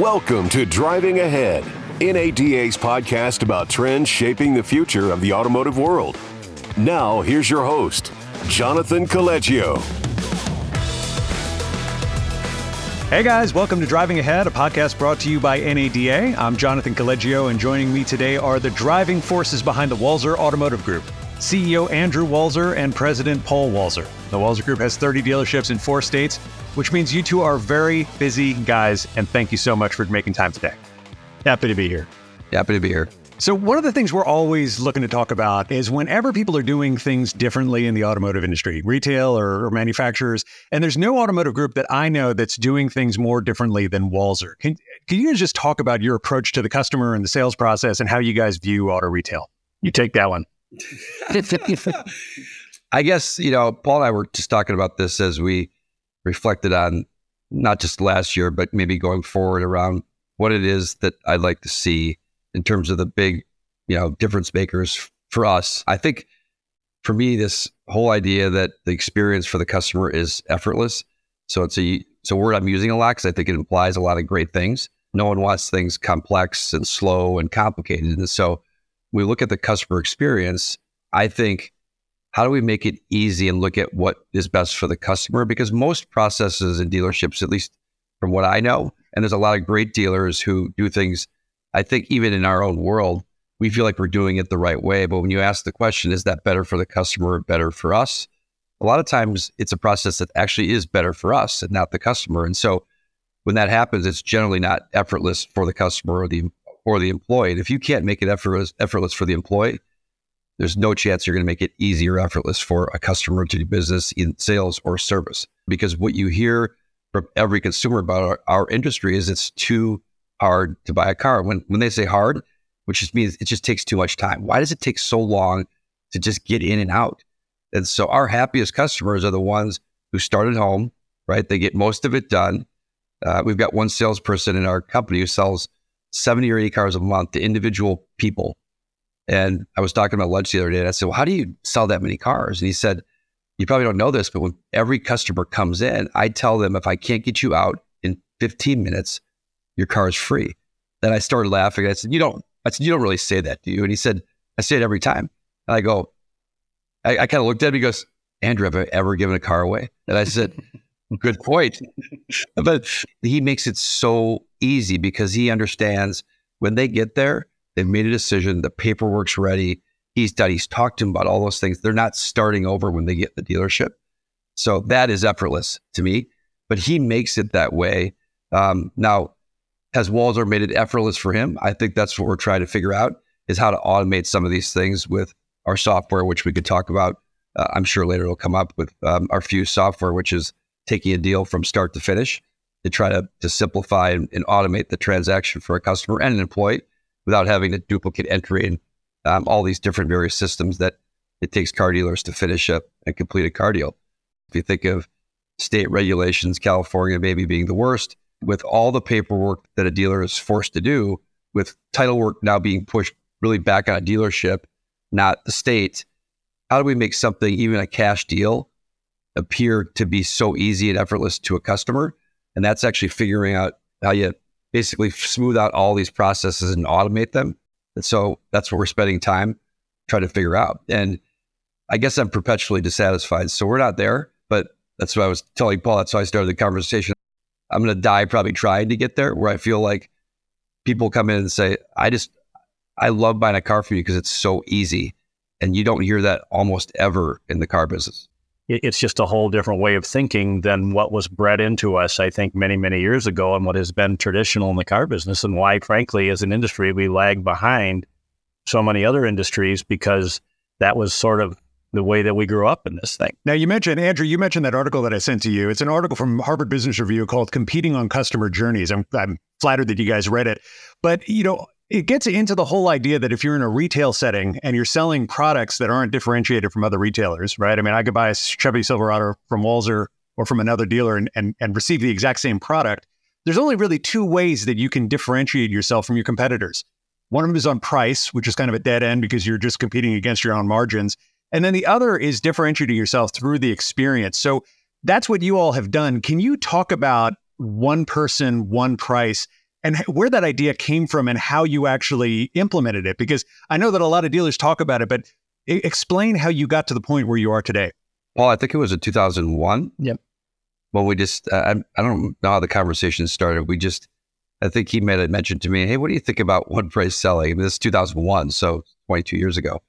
Welcome to Driving Ahead, NADA's podcast about trends shaping the future of the automotive world. Now, here's your host, Jonathan Collegio. Hey guys, welcome to Driving Ahead, a podcast brought to you by NADA. I'm Jonathan Collegio, and joining me today are the driving forces behind the Walser Automotive Group. CEO Andrew Walser and President Paul Walser. The Walser Group has 30 dealerships in four states, which means you two are very busy guys, and thank you so much for making time today. Happy to be here. Happy to be here. So, one of the things we're always looking to talk about is whenever people are doing things differently in the automotive industry, retail or, or, manufacturers, and there's no automotive group that I know that's doing things more differently than Walser. Can, can you just talk about your approach to the customer and the sales process and how you guys view auto retail? You take that one. I guess, you know, Paul and I were just talking about this as we reflected on not just last year, but maybe going forward around what it is that I'd like to see in terms of the big, you know, difference makers for us. I think for me, this whole idea that the experience for the customer is effortless. So it's a it's a word I'm using a lot because I think it implies a lot of great things. No one wants things complex and slow and complicated. And so we look at the customer experience, I think, how do we make it easy and look at what is best for the customer? Because most processes in dealerships, at least from what I know, and there's a lot of great dealers who do things, I think, even in our own world, we feel like we're doing it the right way. But when you ask the question, is that better for the customer or better for us? A lot of times it's a process that actually is better for us and not the customer. And so when that happens, it's generally not effortless for the customer or the or the employee. And if you can't make it effortless, effortless for the employee, there's no chance you're going to make it easy or effortless for a customer to do business in sales or service. Because what you hear from every consumer about our, our industry is it's too hard to buy a car. When when they say hard, which just means it just takes too much time. Why does it take so long to just get in and out? And so our happiest customers are the ones who start at home, right? They get most of it done. Uh, we've got one salesperson in our company who sells 70 or 80 cars a month to individual people. And I was talking about lunch the other day and I said, Well, how do you sell that many cars? And he said, You probably don't know this, but when every customer comes in, I tell them if I can't get you out in 15 minutes, your car is free. Then I started laughing. I said, You don't, I said, You don't really say that, do you? And he said, I say it every time. And I go, I, I kind of looked at him. He goes, Andrew, have I ever given a car away? And I said, Good point. but he makes it so easy because he understands when they get there, they've made a decision, the paperwork's ready, he's done, he's talked to them about all those things. They're not starting over when they get the dealership. So that is effortless to me, but he makes it that way. Um, now, has Walser made it effortless for him? I think that's what we're trying to figure out is how to automate some of these things with our software, which we could talk about. Uh, I'm sure later it'll come up with um, our Fuse software, which is taking a deal from start to finish to try to, to simplify and, and automate the transaction for a customer and an employee without having to duplicate entry and um, all these different various systems that it takes car dealers to finish up and complete a car deal. If you think of state regulations, California maybe being the worst, with all the paperwork that a dealer is forced to do, with title work now being pushed really back on a dealership, not the state, how do we make something, even a cash deal, appear to be so easy and effortless to a customer? And that's actually figuring out how you basically smooth out all these processes and automate them. And so that's what we're spending time trying to figure out. And I guess I'm perpetually dissatisfied. So we're not there, but that's what I was telling Paul. That's how I started the conversation. I'm going to die probably trying to get there where I feel like people come in and say, I just, I love buying a car for you because it's so easy. And you don't hear that almost ever in the car business it's just a whole different way of thinking than what was bred into us, I think, many, many years ago and what has been traditional in the car business and why, frankly, as an industry, we lag behind so many other industries because that was sort of the way that we grew up in this thing. Now, you mentioned, Andrew, you mentioned that article that I sent to you. It's an article from Harvard Business Review called Competing on Customer Journeys. I'm, I'm flattered that you guys read it. But, you know, it gets into the whole idea that if you're in a retail setting and you're selling products that aren't differentiated from other retailers, right? I mean, I could buy a Chevy Silverado from Walser or from another dealer and, and, and receive the exact same product. There's only really two ways that you can differentiate yourself from your competitors. One of them is on price, which is kind of a dead end because you're just competing against your own margins. And then the other is differentiating yourself through the experience. So that's what you all have done. Can you talk about one person, one price? And where that idea came from and how you actually implemented it. Because I know that a lot of dealers talk about it, but explain how you got to the point where you are today. Paul, I think it was in 2001. Yep. Well, we just, uh, I, I don't know how the conversation started. We just, I think he made a mention to me, hey, what do you think about one price selling? I mean, this is 2001, so 22 years ago.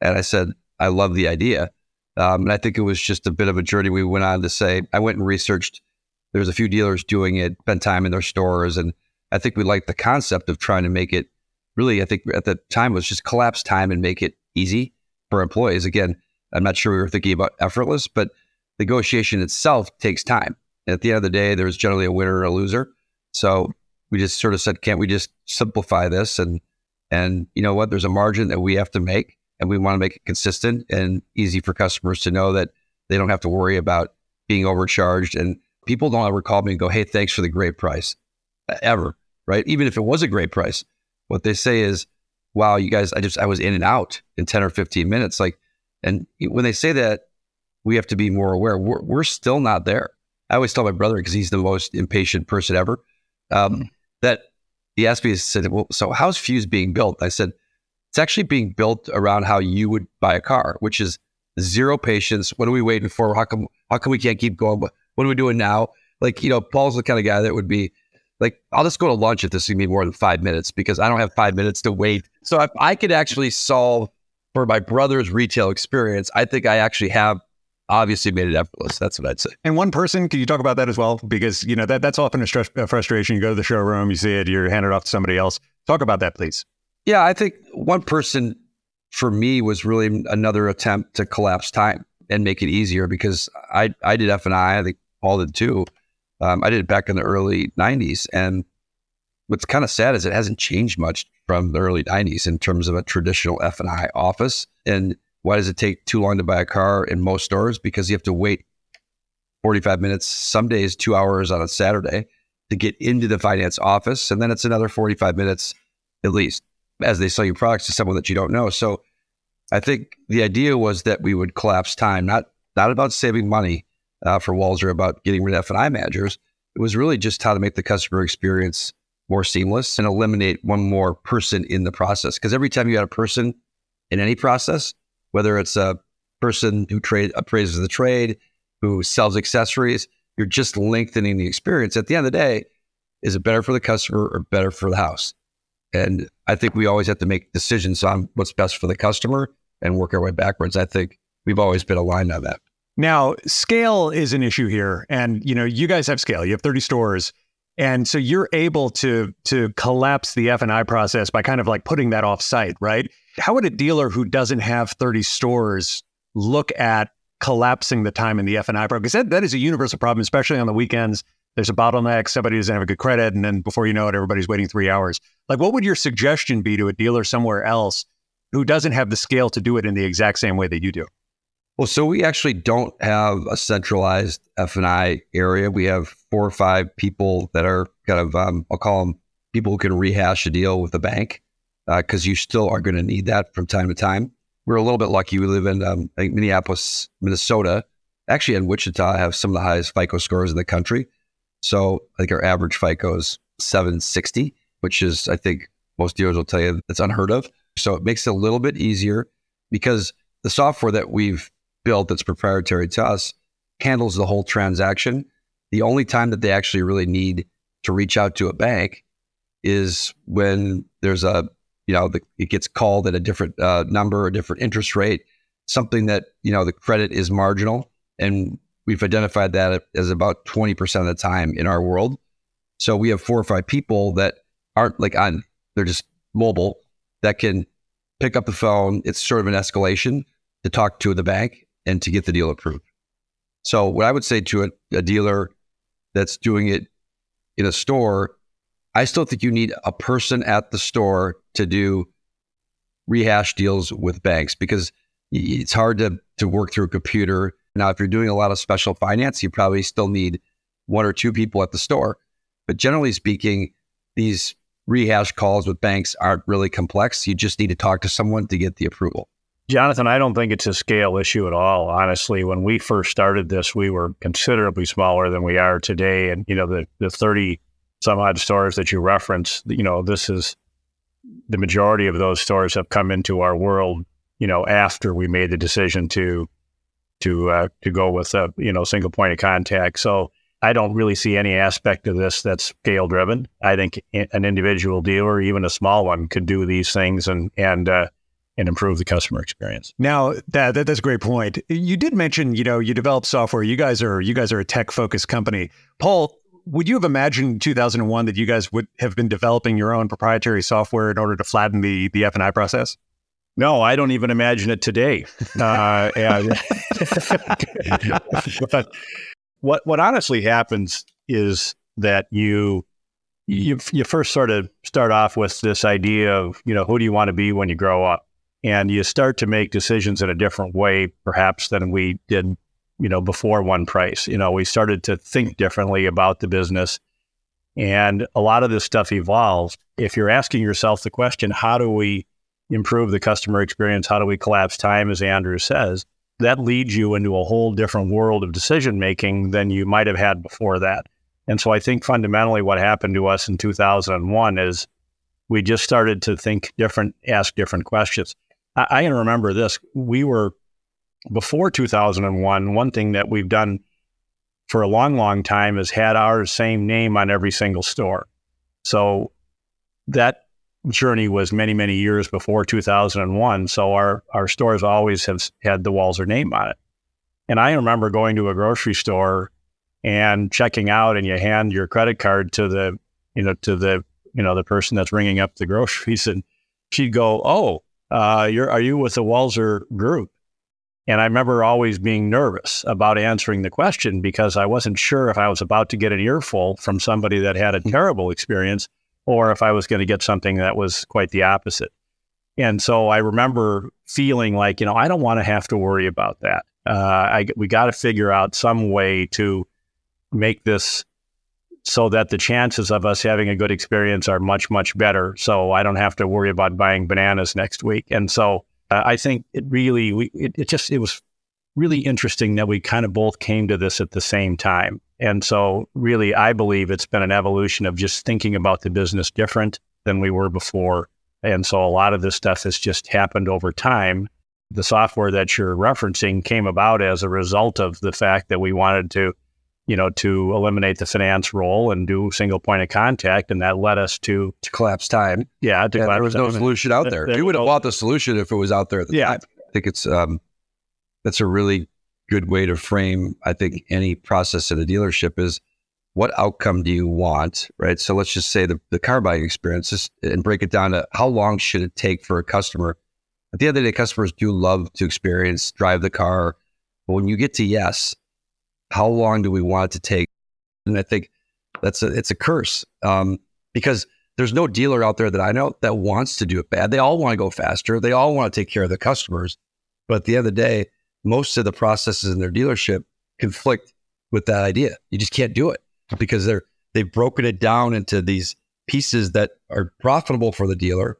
And I said, I love the idea. Um, and I think it was just a bit of a journey we went on to say, I went and researched. There's a few dealers doing it, spent time in their stores. And I think we liked the concept of trying to make it really, I think at the time was just collapse time and make it easy for employees. Again, I'm not sure we were thinking about effortless, but negotiation itself takes time. At the end of the day, there's generally a winner and a loser. So we just sort of said, can't we just simplify this? And and you know what? There's a margin that we have to make, and we want to make it consistent and easy for customers to know that they don't have to worry about being overcharged. And people don't ever call me and go, "Hey, thanks for the great price," ever, right? Even if it was a great price, what they say is, "Wow, you guys, I just I was in and out in 10 or 15 minutes." Like, and when they say that, we have to be more aware. We're, we're still not there. I always tell my brother because he's the most impatient person ever. Um, that he asked me, he said, Well, so how's Fuse being built? I said, It's actually being built around how you would buy a car, which is zero patience. What are we waiting for? How come how come we can't keep going? What are we doing now? Like, you know, Paul's the kind of guy that would be like, I'll just go to lunch if this is gonna be more than five minutes because I don't have five minutes to wait. So if I could actually solve for my brother's retail experience, I think I actually have obviously made it effortless. That's what I'd say. And one person, can you talk about that as well? Because you know that that's often a, stress, a frustration. You go to the showroom, you see it, you're handed off to somebody else. Talk about that, please. Yeah, I think one person for me was really another attempt to collapse time and make it easier because I I did F and I. I think Paul did too. Um, I did it back in the early '90s, and what's kind of sad is it hasn't changed much from the early '90s in terms of a traditional F and I office. And why does it take too long to buy a car in most stores? Because you have to wait 45 minutes, some days two hours on a Saturday to get into the finance office. And then it's another 45 minutes at least as they sell you products to someone that you don't know. So I think the idea was that we would collapse time, not not about saving money uh, for Walser, about getting rid of F&I managers. It was really just how to make the customer experience more seamless and eliminate one more person in the process. Because every time you had a person in any process, whether it's a person who trade appraises the trade, who sells accessories, you're just lengthening the experience. At the end of the day, is it better for the customer or better for the house? And I think we always have to make decisions on what's best for the customer and work our way backwards. I think we've always been aligned on that. Now, scale is an issue here. And you know, you guys have scale. You have 30 stores. And so you're able to to collapse the F&I process by kind of like putting that off site, right? How would a dealer who doesn't have 30 stores look at collapsing the time in the F&I program? Because that, that is a universal problem, especially on the weekends. There's a bottleneck, somebody doesn't have a good credit, and then before you know it, everybody's waiting three hours. Like, what would your suggestion be to a dealer somewhere else who doesn't have the scale to do it in the exact same way that you do? Well, so we actually don't have a centralized F and I area. We have four or five people that are kind of um, I'll call them people who can rehash a deal with the bank because uh, you still are going to need that from time to time. We're a little bit lucky. We live in um, Minneapolis, Minnesota. Actually, in Wichita, I have some of the highest FICO scores in the country. So I think our average FICO is 760, which is I think most dealers will tell you that's unheard of. So it makes it a little bit easier because the software that we've built that's proprietary to us handles the whole transaction. The only time that they actually really need to reach out to a bank is when there's a, you know, the, it gets called at a different uh, number, a different interest rate, something that, you know, the credit is marginal. And we've identified that as about 20% of the time in our world. So we have four or five people that aren't like on, they're just mobile that can pick up the phone. It's sort of an escalation to talk to the bank and to get the deal approved. So, what I would say to a, a dealer that's doing it in a store, I still think you need a person at the store to do rehash deals with banks because it's hard to, to work through a computer. Now, if you're doing a lot of special finance, you probably still need one or two people at the store. But generally speaking, these rehash calls with banks aren't really complex. You just need to talk to someone to get the approval. Jonathan, I don't think it's a scale issue at all. Honestly, when we first started this, we were considerably smaller than we are today. And, you know, the, the 30 some odd stores that you reference, you know, this is the majority of those stores have come into our world, you know, after we made the decision to to uh, to go with a you know single point of contact. So I don't really see any aspect of this that's scale driven. I think an individual dealer, even a small one, could do these things and and uh, and improve the customer experience. Now that, that, that's a great point. You did mention, you know, you develop software. You guys are you guys are a tech focused company. Paul, would you have imagined in 2001 that you guys would have been developing your own proprietary software in order to flatten the the F and I process? No, I don't even imagine it today. Uh, but what what honestly happens is that you you you first sort of start off with this idea of you know who do you want to be when you grow up, and you start to make decisions in a different way, perhaps than we did, you know, before one price. You know, we started to think differently about the business, and a lot of this stuff evolves. If you're asking yourself the question, how do we improve the customer experience? How do we collapse time, as Andrew says? That leads you into a whole different world of decision making than you might have had before that. And so I think fundamentally what happened to us in 2001 is we just started to think different, ask different questions. I, I can remember this. We were before 2001. One thing that we've done for a long, long time is had our same name on every single store. So that journey was many, many years before 2001. So our, our stores always have had the Walser name on it. And I remember going to a grocery store and checking out and you hand your credit card to the, you know, to the, you know, the person that's ringing up the groceries and she'd go, Oh, uh, you're, are you with the Walser group? And I remember always being nervous about answering the question because I wasn't sure if I was about to get an earful from somebody that had a hmm. terrible experience or if I was going to get something that was quite the opposite. And so I remember feeling like, you know, I don't want to have to worry about that. Uh, I, we got to figure out some way to make this so that the chances of us having a good experience are much, much better. So I don't have to worry about buying bananas next week. And so uh, I think it really, we, it, it just, it was really interesting that we kind of both came to this at the same time. And so, really, I believe it's been an evolution of just thinking about the business different than we were before. And so, a lot of this stuff has just happened over time. The software that you're referencing came about as a result of the fact that we wanted to, you know, to eliminate the finance role and do single point of contact, and that led us to to collapse time. Yeah, yeah there was no solution out there. there we would have bought the solution if it was out there at the yeah. time. I think it's um, that's a really good way to frame, I think, any process at a dealership is what outcome do you want, right? So let's just say the, the car buying experience and break it down to how long should it take for a customer. At the end of the day, customers do love to experience, drive the car. But when you get to yes, how long do we want it to take? And I think that's a, it's a curse um, because there's no dealer out there that I know that wants to do it bad. They all want to go faster. They all want to take care of the customers. But at the end of the day, most of the processes in their dealership conflict with that idea. You just can't do it because they're they've broken it down into these pieces that are profitable for the dealer.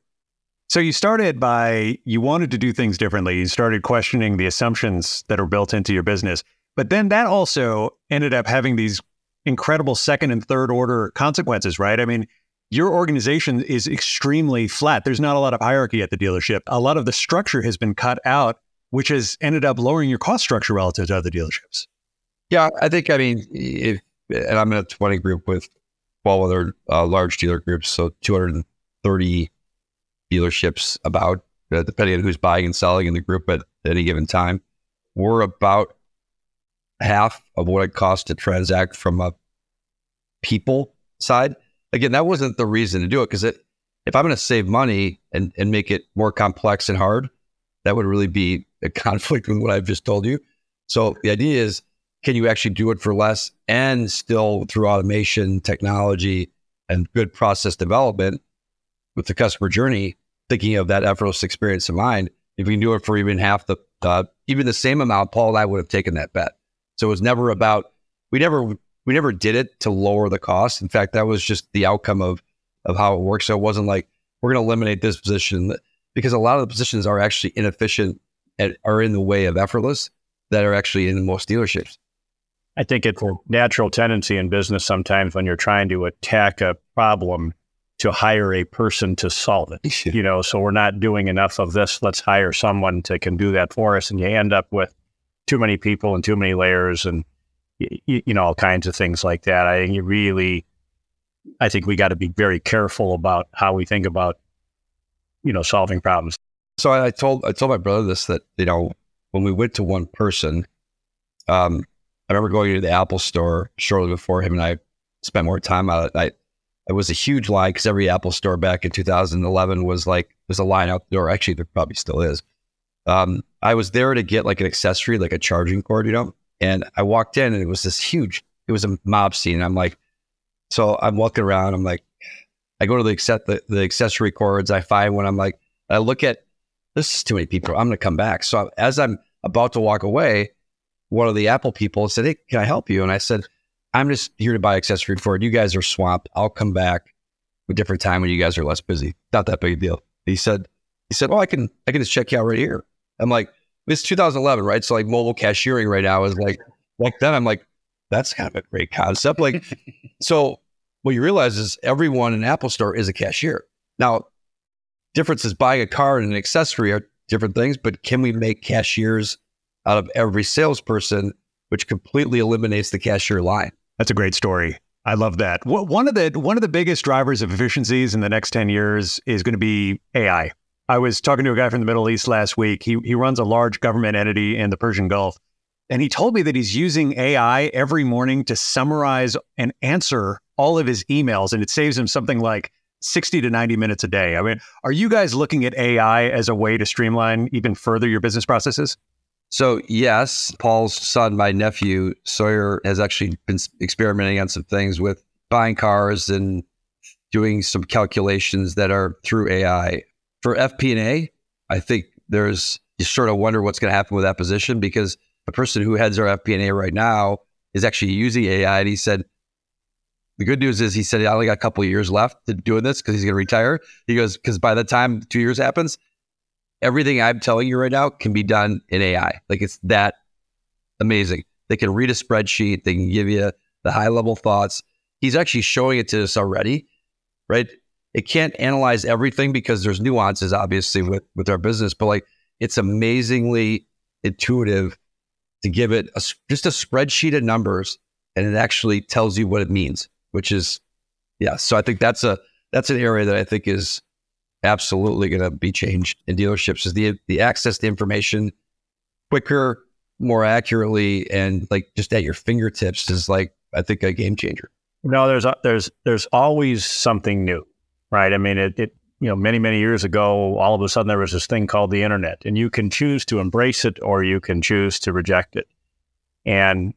So you started by you wanted to do things differently. You started questioning the assumptions that are built into your business. But then that also ended up having these incredible second and third order consequences, right? I mean, your organization is extremely flat. There's not a lot of hierarchy at the dealership. A lot of the structure has been cut out which has ended up lowering your cost structure relative to other dealerships. Yeah, I think, I mean, if, and I'm in a 20 group with 12 other uh, large dealer groups, so 230 dealerships about, uh, depending on who's buying and selling in the group at any given time. We're about half of what it costs to transact from a people side. Again, that wasn't the reason to do it because if I'm going to save money and, and make it more complex and hard, that would really be a conflict with what I've just told you. So the idea is, can you actually do it for less and still through automation, technology, and good process development with the customer journey, thinking of that effortless experience in mind? If we can do it for even half the, uh, even the same amount, Paul and I would have taken that bet. So it was never about we never we never did it to lower the cost. In fact, that was just the outcome of of how it works. So it wasn't like we're going to eliminate this position because a lot of the positions are actually inefficient and are in the way of effortless that are actually in most dealerships. I think it's a natural tendency in business sometimes when you're trying to attack a problem to hire a person to solve it. you know, so we're not doing enough of this. Let's hire someone to can do that for us, and you end up with too many people and too many layers and you, you know all kinds of things like that. I think you really, I think we got to be very careful about how we think about you know solving problems. So I, I told I told my brother this that you know when we went to one person, um, I remember going to the Apple store shortly before him and I spent more time on. I, it was a huge line because every Apple store back in 2011 was like there's a line out the door. Actually, there probably still is. Um, I was there to get like an accessory, like a charging cord, you know. And I walked in, and it was this huge. It was a mob scene. I'm like, so I'm walking around. I'm like, I go to the accept the, the accessory cords. I find one. I'm like, I look at this is too many people. I'm going to come back. So as I'm about to walk away, one of the Apple people said, Hey, can I help you? And I said, I'm just here to buy accessory for it. You guys are swamped. I'll come back a different time when you guys are less busy. Not that big a deal. He said, he said, Oh, I can I can just check you out right here. I'm like, it's 2011, right? So like mobile cashiering right now is like like then I'm like, that's kind of a great concept. Like, so what you realize is everyone in Apple Store is a cashier. Now, differences buying a car and an accessory are different things, but can we make cashiers out of every salesperson, which completely eliminates the cashier line? That's a great story. I love that. One of the one of the biggest drivers of efficiencies in the next 10 years is going to be AI. I was talking to a guy from the Middle East last week. He he runs a large government entity in the Persian Gulf. And he told me that he's using AI every morning to summarize and answer all of his emails and it saves him something like 60 to 90 minutes a day. I mean, are you guys looking at AI as a way to streamline even further your business processes? So, yes, Paul's son, my nephew Sawyer, has actually been experimenting on some things with buying cars and doing some calculations that are through AI. For FP&A, I think there's you sort of wonder what's going to happen with that position because the person who heads our FP&A right now is actually using AI, and he said the good news is he said he only got a couple years left to doing this because he's going to retire. He goes because by the time two years happens, everything I'm telling you right now can be done in AI. Like it's that amazing. They can read a spreadsheet. They can give you the high level thoughts. He's actually showing it to us already, right? It can't analyze everything because there's nuances, obviously, with with our business. But like, it's amazingly intuitive to give it a, just a spreadsheet of numbers, and it actually tells you what it means which is yeah. So I think that's a that's an area that I think is absolutely going to be changed in dealerships is the the access to information quicker, more accurately, and like just at your fingertips is like I think a game changer. No, there's there's there's always something new, right? I mean, it, it you know many many years ago, all of a sudden there was this thing called the internet, and you can choose to embrace it or you can choose to reject it, and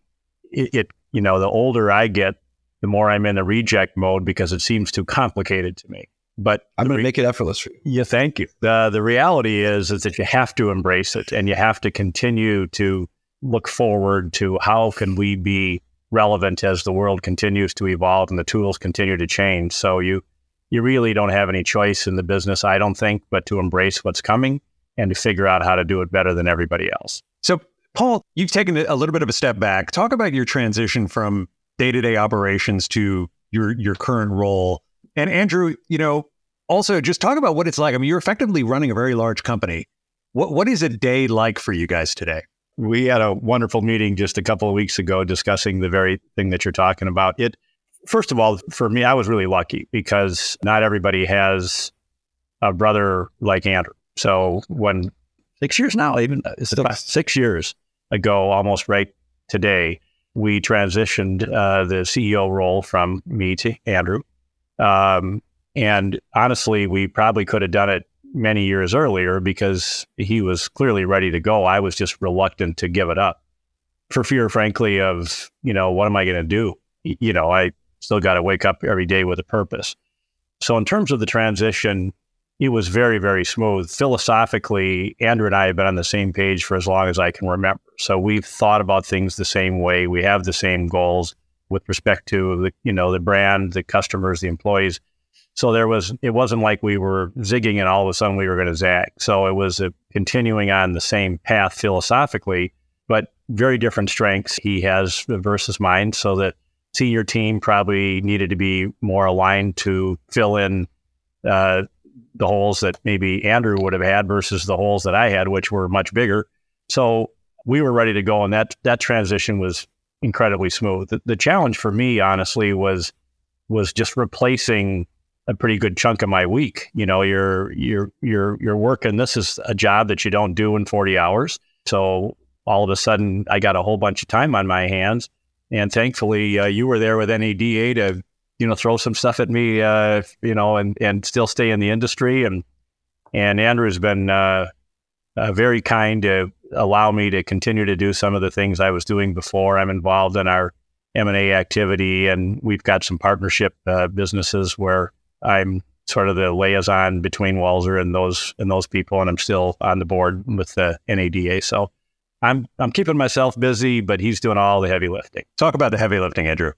it, it you know the older I get, the more I'm in the reject mode because it seems too complicated to me. But I'm going to make it effortless for you. Yeah, thank you. The the reality is is that you have to embrace it and you have to continue to look forward to how can we be relevant as the world continues to evolve and the tools continue to change. So you you really don't have any choice in the business, I don't think, but to embrace what's coming and to figure out how to do it better than everybody else. So Paul, you've taken a little bit of a step back. Talk about your transition from day-to-day operations to your your current role. And Andrew, you know, also just talk about what it's like. I mean, you're effectively running a very large company. What what is a day like for you guys today? We had a wonderful meeting just a couple of weeks ago discussing the very thing that you're talking about. It first of all, for me, I was really lucky because not everybody has a brother like Andrew. So when six years now, even it's six years ago, almost right today, we transitioned uh, the CEO role from me to Andrew. Um, and honestly, we probably could have done it many years earlier because he was clearly ready to go. I was just reluctant to give it up for fear, frankly, of, you know, what am I going to do? You know, I still got to wake up every day with a purpose. So, in terms of the transition, it was very, very smooth. Philosophically, Andrew and I have been on the same page for as long as I can remember. So we've thought about things the same way. We have the same goals with respect to the, you know, the brand, the customers, the employees. So there was, it wasn't like we were zigging and all of a sudden we were going to zag. So it was continuing on the same path philosophically, but very different strengths he has versus mine, so that senior team probably needed to be more aligned to fill in uh, the holes that maybe Andrew would have had versus the holes that I had, which were much bigger. So we were ready to go, and that that transition was incredibly smooth. The, the challenge for me, honestly, was was just replacing a pretty good chunk of my week. You know, you're you're you're you're working. This is a job that you don't do in 40 hours. So all of a sudden, I got a whole bunch of time on my hands, and thankfully, uh, you were there with NADA to you know throw some stuff at me. Uh, you know, and and still stay in the industry. And and Andrew's been uh, uh very kind to allow me to continue to do some of the things I was doing before. I'm involved in our M&A activity, and we've got some partnership uh, businesses where I'm sort of the liaison between Walser and those and those people, and I'm still on the board with the NADA. So I'm I'm keeping myself busy, but he's doing all the heavy lifting. Talk about the heavy lifting, Andrew.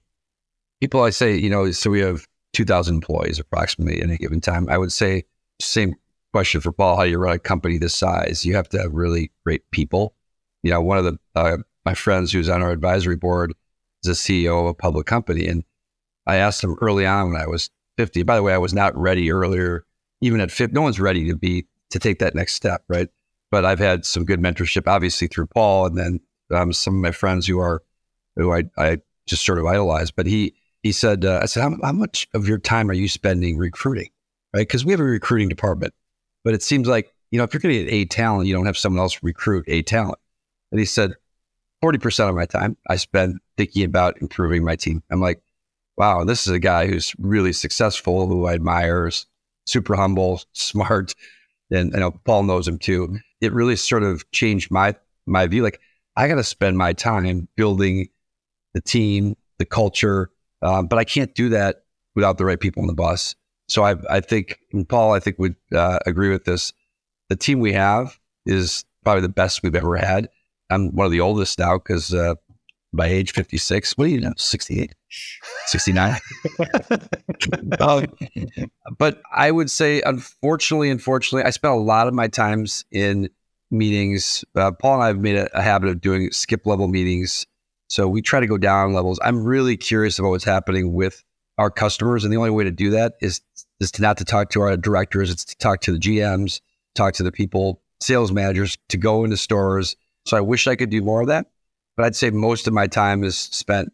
People, I say, you know, so we have 2,000 employees approximately at any given time. I would say same question for Paul: How do you run a company this size? You have to have really great people. You know, one of the uh, my friends who's on our advisory board is a CEO of a public company, and I asked him early on when I was 50. By the way, I was not ready earlier, even at 50. No one's ready to be to take that next step, right? But I've had some good mentorship, obviously through Paul, and then um, some of my friends who are who I, I just sort of idolize. But he he said, uh, I said, how, how much of your time are you spending recruiting, right? Because we have a recruiting department, but it seems like you know if you're going to get a talent, you don't have someone else recruit a talent. And he said, forty percent of my time I spend thinking about improving my team. I'm like, wow, this is a guy who's really successful, who I admire, super humble, smart, and I know Paul knows him too. It really sort of changed my my view. Like I got to spend my time building the team, the culture, um, but I can't do that without the right people on the bus. So I, I think, Paul, I think would uh, agree with this. The team we have is probably the best we've ever had. I'm one of the oldest now because uh, by age 56. What do you know, 68, 69. um, but I would say, unfortunately, unfortunately, I spent a lot of my times in meetings. Uh, Paul and I have made a, a, habit of doing skip level meetings. So we try to go down levels. I'm really curious about what's happening with our customers. And the only way to do that is, is to not to talk to our directors. It's to talk to the GMs, talk to the people, sales managers, to go into stores. So I wish I could do more of that. But I'd say most of my time is spent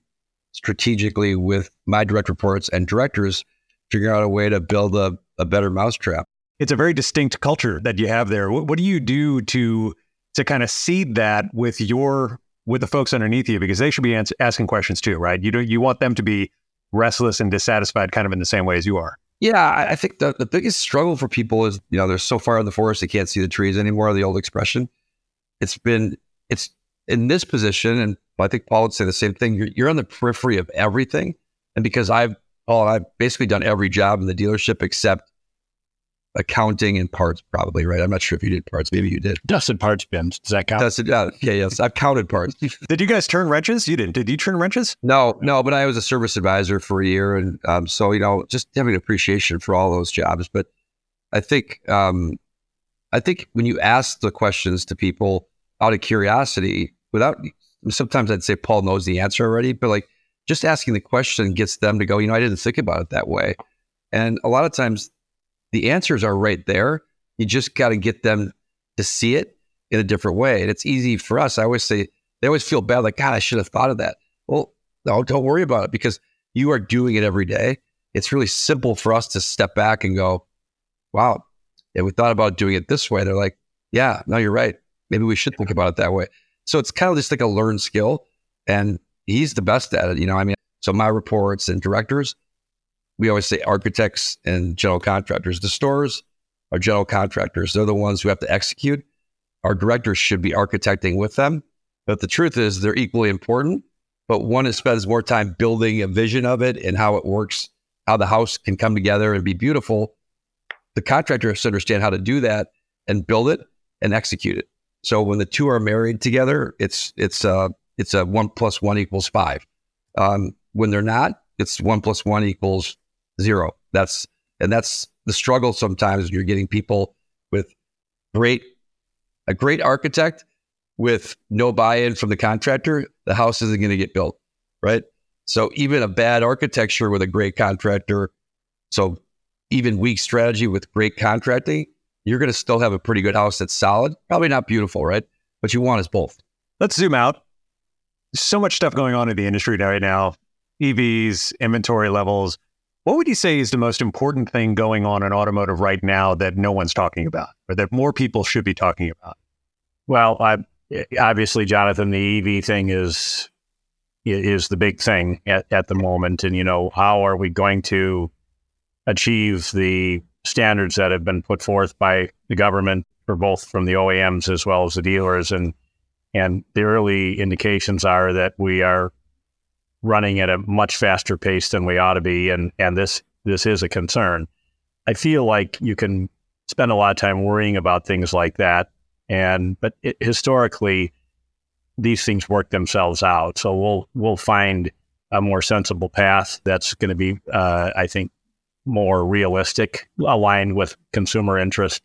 strategically with my direct reports and directors, figuring out a way to build a, a better mousetrap. It's a very distinct culture that you have there. What, what do you do to to kind of seed that with your with the folks underneath you because they should be ans- asking questions too, right? You don't you want them to be restless and dissatisfied, kind of in the same way as you are. Yeah, I think the, the biggest struggle for people is you know they're so far in the forest they can't see the trees anymore. The old expression. It's been it's in this position, and I think Paul would say the same thing. You're, you're on the periphery of everything, and because I've Paul, I've basically done every job in the dealership except accounting and parts, probably right. I'm not sure if you did parts. Maybe you did. Dusted parts bins. Does that count? Dusted. Yeah. Okay. Yes. I've counted parts. did you guys turn wrenches? You didn't. Did you turn wrenches? No. No. But I was a service advisor for a year, and um, so you know, just having appreciation for all those jobs. But I think, um, I think when you ask the questions to people out of curiosity, without sometimes I'd say Paul knows the answer already, but like just asking the question gets them to go, you know, I didn't think about it that way. And a lot of times the answers are right there. You just got to get them to see it in a different way. And it's easy for us. I always say, they always feel bad, like, God, I should have thought of that. Well, no, don't worry about it because you are doing it every day. It's really simple for us to step back and go, wow, yeah, we thought about doing it this way. They're like, yeah, no, you're right. Maybe we should think about it that way. So it's kind of just like a learned skill. And he's the best at it. You know, I mean, so my reports and directors, we always say architects and general contractors. The stores are general contractors. They're the ones who have to execute. Our directors should be architecting with them. But the truth is they're equally important. But one spends more time building a vision of it and how it works, how the house can come together and be beautiful. The contractor has to understand how to do that and build it and execute it. So when the two are married together, it's it's uh it's a one plus one equals five. Um, when they're not, it's one plus one equals zero. That's and that's the struggle sometimes. You're getting people with great a great architect, with no buy-in from the contractor, the house isn't going to get built, right? So even a bad architecture with a great contractor, so even weak strategy with great contracting, you're going to still have a pretty good house that's solid. Probably not beautiful, right? But you want is both. Let's zoom out. So much stuff going on in the industry right now EVs, inventory levels. What would you say is the most important thing going on in automotive right now that no one's talking about or that more people should be talking about? Well, I, obviously, Jonathan, the EV thing is is the big thing at, at the moment. And, you know, how are we going to achieve the standards that have been put forth by the government for both from the OEMs as well as the dealers? And and the early indications are that we are running at a much faster pace than we ought to be, and and this this is a concern. I feel like you can spend a lot of time worrying about things like that, and but it, historically, these things work themselves out. So we'll we'll find a more sensible path that's going to be, uh, I think, more realistic, aligned with consumer interest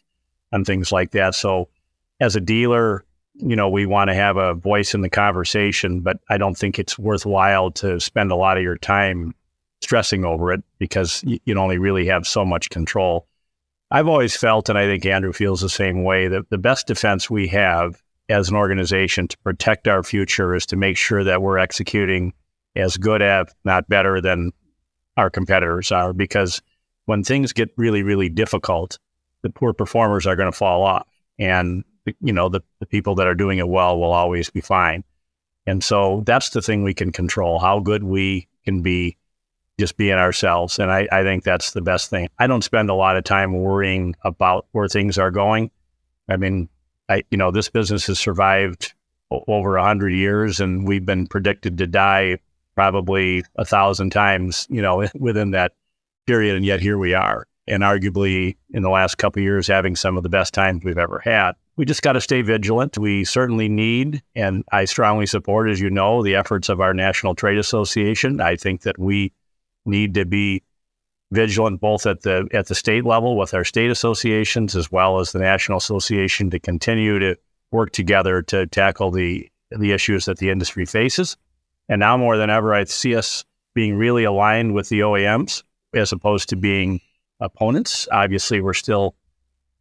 and things like that. So as a dealer, you know, we want to have a voice in the conversation, but I don't think it's worthwhile to spend a lot of your time stressing over it because you, you only really have so much control. I've always felt, and I think Andrew feels the same way, that the best defense we have as an organization to protect our future is to make sure that we're executing as good at, not better than our competitors are. Because when things get really, really difficult, the poor performers are going to fall off. And you know, the, the people that are doing it well will always be fine. And so that's the thing we can control, how good we can be just being ourselves. And I, I think that's the best thing. I don't spend a lot of time worrying about where things are going. I mean, I, you know, this business has survived over a hundred years and we've been predicted to die probably a thousand times, you know, within that period. And yet here we are. And arguably in the last couple years, having some of the best times we've ever had we just got to stay vigilant. We certainly need, and I strongly support, as you know, the efforts of our National Trade Association. I think that we need to be vigilant both at the at the state level with our state associations as well as the national association to continue to work together to tackle the the issues that the industry faces. And now more than ever, I see us being really aligned with the OEMs as opposed to being opponents. Obviously, we're still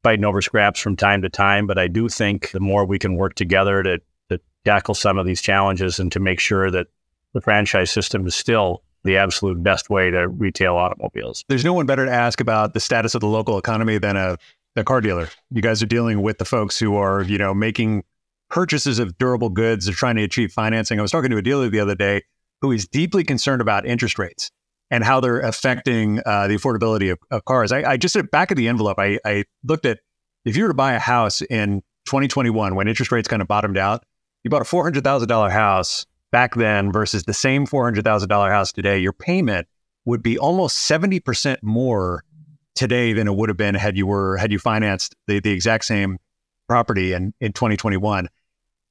fighting over scraps from time to time, but I do think the more we can work together to, to tackle some of these challenges and to make sure that the franchise system is still the absolute best way to retail automobiles. There's no one better to ask about the status of the local economy than a, a car dealer. You guys are dealing with the folks who are, you know, making purchases of durable goods. They're trying to achieve financing. I was talking to a dealer the other day who is deeply concerned about interest rates and how they're affecting uh, the affordability of, of cars. I, I, just at back of the envelope, I, I, looked at if you were to buy a house in 2021 when interest rates kind of bottomed out, you bought a four hundred thousand dollar house back then versus the same four hundred thousand dollar house today. Your payment would be almost seventy percent more today than it would have been had you were had you financed the, the exact same property in, in 2021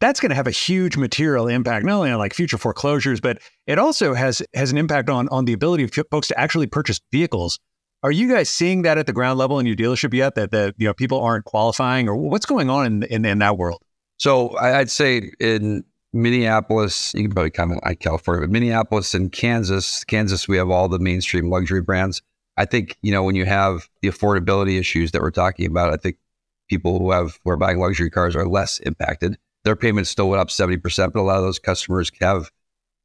that's going to have a huge material impact, not only on like future foreclosures, but it also has has an impact on on the ability of folks to actually purchase vehicles. Are you guys seeing that at the ground level in your dealership yet? That the you know people aren't qualifying, or what's going on in in, in that world? So I'd say in Minneapolis, you can probably comment on California, but Minneapolis and Kansas, Kansas, we have all the mainstream luxury brands. I think you know when you have the affordability issues that we're talking about, I think people who have who are buying luxury cars are less impacted their payments still went up 70%, but a lot of those customers have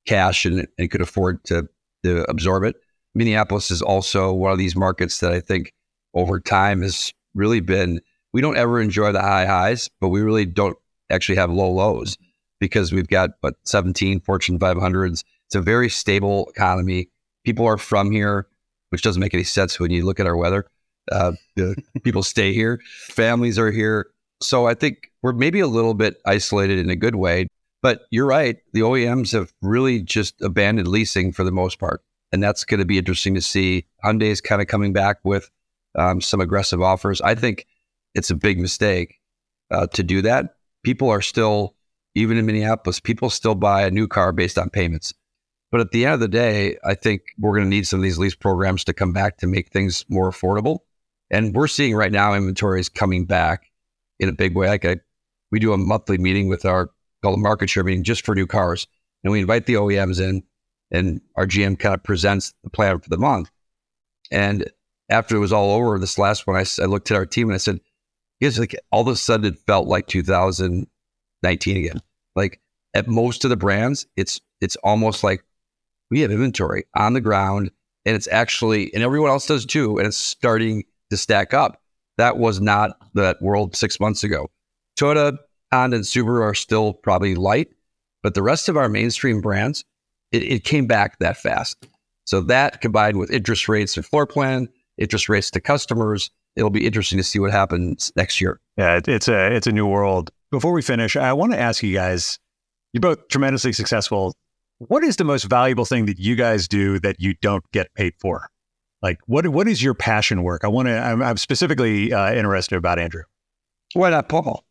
cash and, and could afford to, to absorb it. Minneapolis is also one of these markets that I think over time has really been, we don't ever enjoy the high highs, but we really don't actually have low lows because we've got but 17 Fortune 500s. It's a very stable economy. People are from here, which doesn't make any sense when you look at our weather. Uh, people stay here. Families are here. So I think we're maybe a little bit isolated in a good way. But you're right. The OEMs have really just abandoned leasing for the most part. And that's going to be interesting to see. Hyundai is kind of coming back with um, some aggressive offers. I think it's a big mistake uh, to do that. People are still, even in Minneapolis, people still buy a new car based on payments. But at the end of the day, I think we're going to need some of these lease programs to come back to make things more affordable. And we're seeing right now inventory is coming back in a big way. Like I, we do a monthly meeting with our called a market share meeting just for new cars. And we invite the OEMs in, and our GM kind of presents the plan for the month. And after it was all over, this last one, I, I looked at our team and I said, "You guys, like all of a sudden, it felt like 2019 again. Like at most of the brands, it's it's almost like we have inventory on the ground, and it's actually, and everyone else does too, and it's starting to stack up. That was not that world six months ago. Toyota, Honda, and Subaru are still probably light, but the rest of our mainstream brands, it, it came back that fast. So that combined with interest rates and floor plan, interest rates to customers, it'll be interesting to see what happens next year. Yeah, it's a it's a new world. Before we finish, I want to ask you guys. You're both tremendously successful. What is the most valuable thing that you guys do that you don't get paid for? Like, what what is your passion work? I want to. I'm, I'm specifically uh, interested about Andrew. Why not Paul?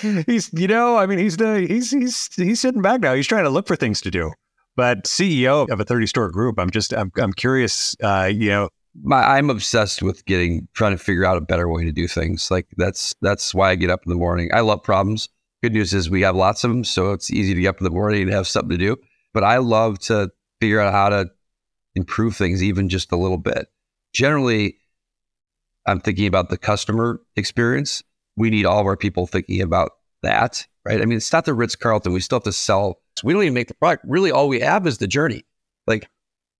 he's, you know, I mean, he's the he's he's he's sitting back now. He's trying to look for things to do. But CEO of a 30 store group, I'm just I'm I'm curious. Uh, you know, My, I'm obsessed with getting trying to figure out a better way to do things. Like that's that's why I get up in the morning. I love problems. Good news is we have lots of them, so it's easy to get up in the morning and have something to do. But I love to figure out how to improve things even just a little bit. Generally, I'm thinking about the customer experience. We need all of our people thinking about that, right? I mean, it's not the Ritz Carlton. We still have to sell. We don't even make the product. Really, all we have is the journey. Like,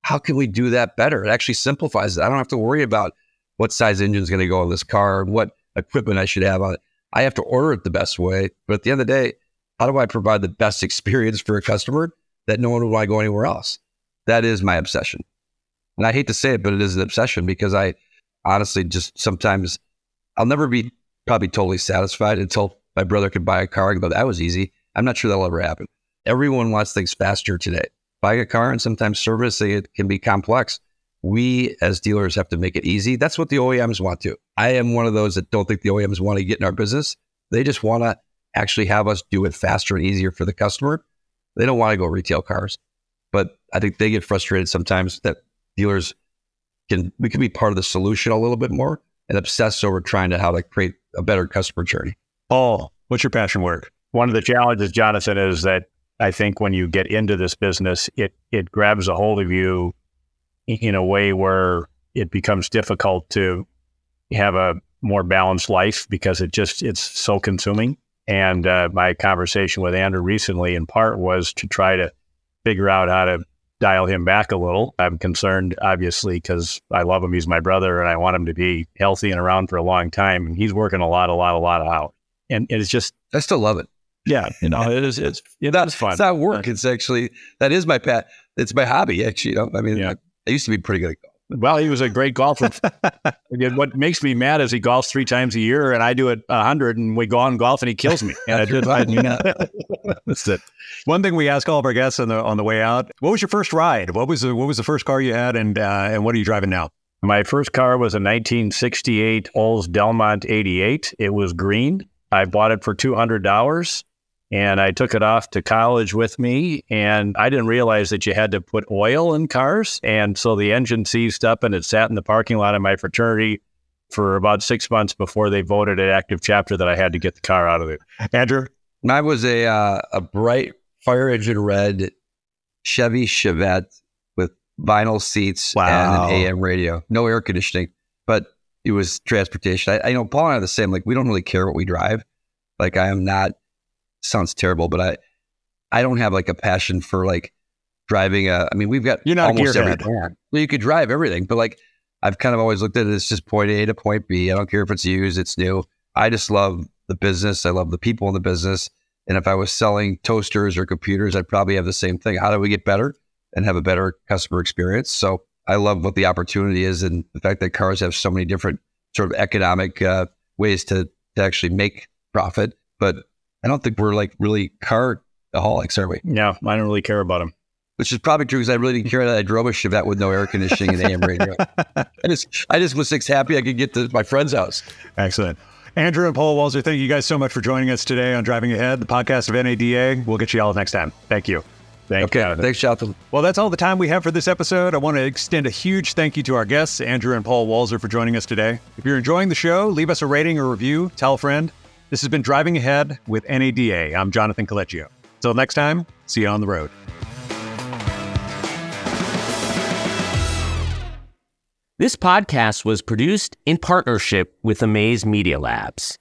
how can we do that better? It actually simplifies it. I don't have to worry about what size engine is going to go on this car, and what equipment I should have on it. I have to order it the best way. But at the end of the day, how do I provide the best experience for a customer that no one would want to go anywhere else? That is my obsession. And I hate to say it, but it is an obsession because I honestly just sometimes I'll never be probably totally satisfied until my brother could buy a car and go, that was easy. I'm not sure that'll ever happen. Everyone wants things faster today. Buying a car and sometimes servicing it can be complex. We as dealers have to make it easy. That's what the OEMs want to. I am one of those that don't think the OEMs want to get in our business. They just want to actually have us do it faster and easier for the customer. They don't want to go retail cars. But I think they get frustrated sometimes that dealers can we can be part of the solution a little bit more and obsess over trying to how to create a better customer journey. Paul, what's your passion work? One of the challenges, Jonathan, is that I think when you get into this business, it it grabs a hold of you in a way where it becomes difficult to have a more balanced life because it just it's so consuming. And uh, my conversation with Andrew recently, in part, was to try to figure out how to dial him back a little. I'm concerned, obviously, because I love him. He's my brother, and I want him to be healthy and around for a long time. And he's working a lot, a lot, a lot out. And it's just, I still love it. yeah, you know, it is, it's, it, that's fun. It's not work. It's actually that is my pat. It's my hobby. Actually, you know. I mean, Yeah. I, I used to be pretty good at golf. Well, he was a great golfer. What makes me mad is he golfs three times a year, and I do it a hundred, and we go on golf, and he kills me. And I just, I mean, that's it. One thing we ask all of our guests on the on the way out: What was your first ride? What was the what was the first car you had, and uh, and what are you driving now? My first car was a 1968 Olds Delmont 88. It was green. I bought it for $200 and I took it off to college with me. And I didn't realize that you had to put oil in cars. And so the engine seized up and it sat in the parking lot of my fraternity for about six months before they voted at active chapter that I had to get the car out of it. Andrew, Mine was a uh, a bright fire engine red Chevy Chevette with vinyl seats Wow. and an AM radio. No air conditioning, but it was transportation. I, I know Paul and I are the same. Like we don't really care what we drive. Like I am not. Sounds terrible, but I I don't have like a passion for like driving a. I mean, we've got You're not almost every gearhead. Well, you could drive everything, but like I've kind of always looked at it as just point A to point B. I don't care if it's used, it's new. I just love the business. I love the people in the business. And if I was selling toasters or computers, I'd probably have the same thing. How do we get better and have a better customer experience? So I love what the opportunity is and the fact that cars have so many different sort of economic uh, ways to, to actually make profit. But I don't think we're like really car aholics, are we? No, I don't really care about them. Which is probably true because I really didn't care that I drove a Chevette with no air conditioning and AM radio. I just, I just was happy I could get to my friend's house. excellent. Andrew and Paul Walser, thank you guys so much for joining us today on Driving Ahead, the podcast of NADA. We'll get you all next time. Thank you. Thank Okay, you. thanks, Jonathan. Well, that's all the time we have for this episode. I want to extend a huge thank you to our guests, Andrew and Paul Walser, for joining us today. If you're enjoying the show, leave us a rating or review, tell a friend. This has been Driving Ahead with NADA. I'm Jonathan Collegio. Until next time, see you on the road. This podcast was produced in partnership with Amaze Media Labs.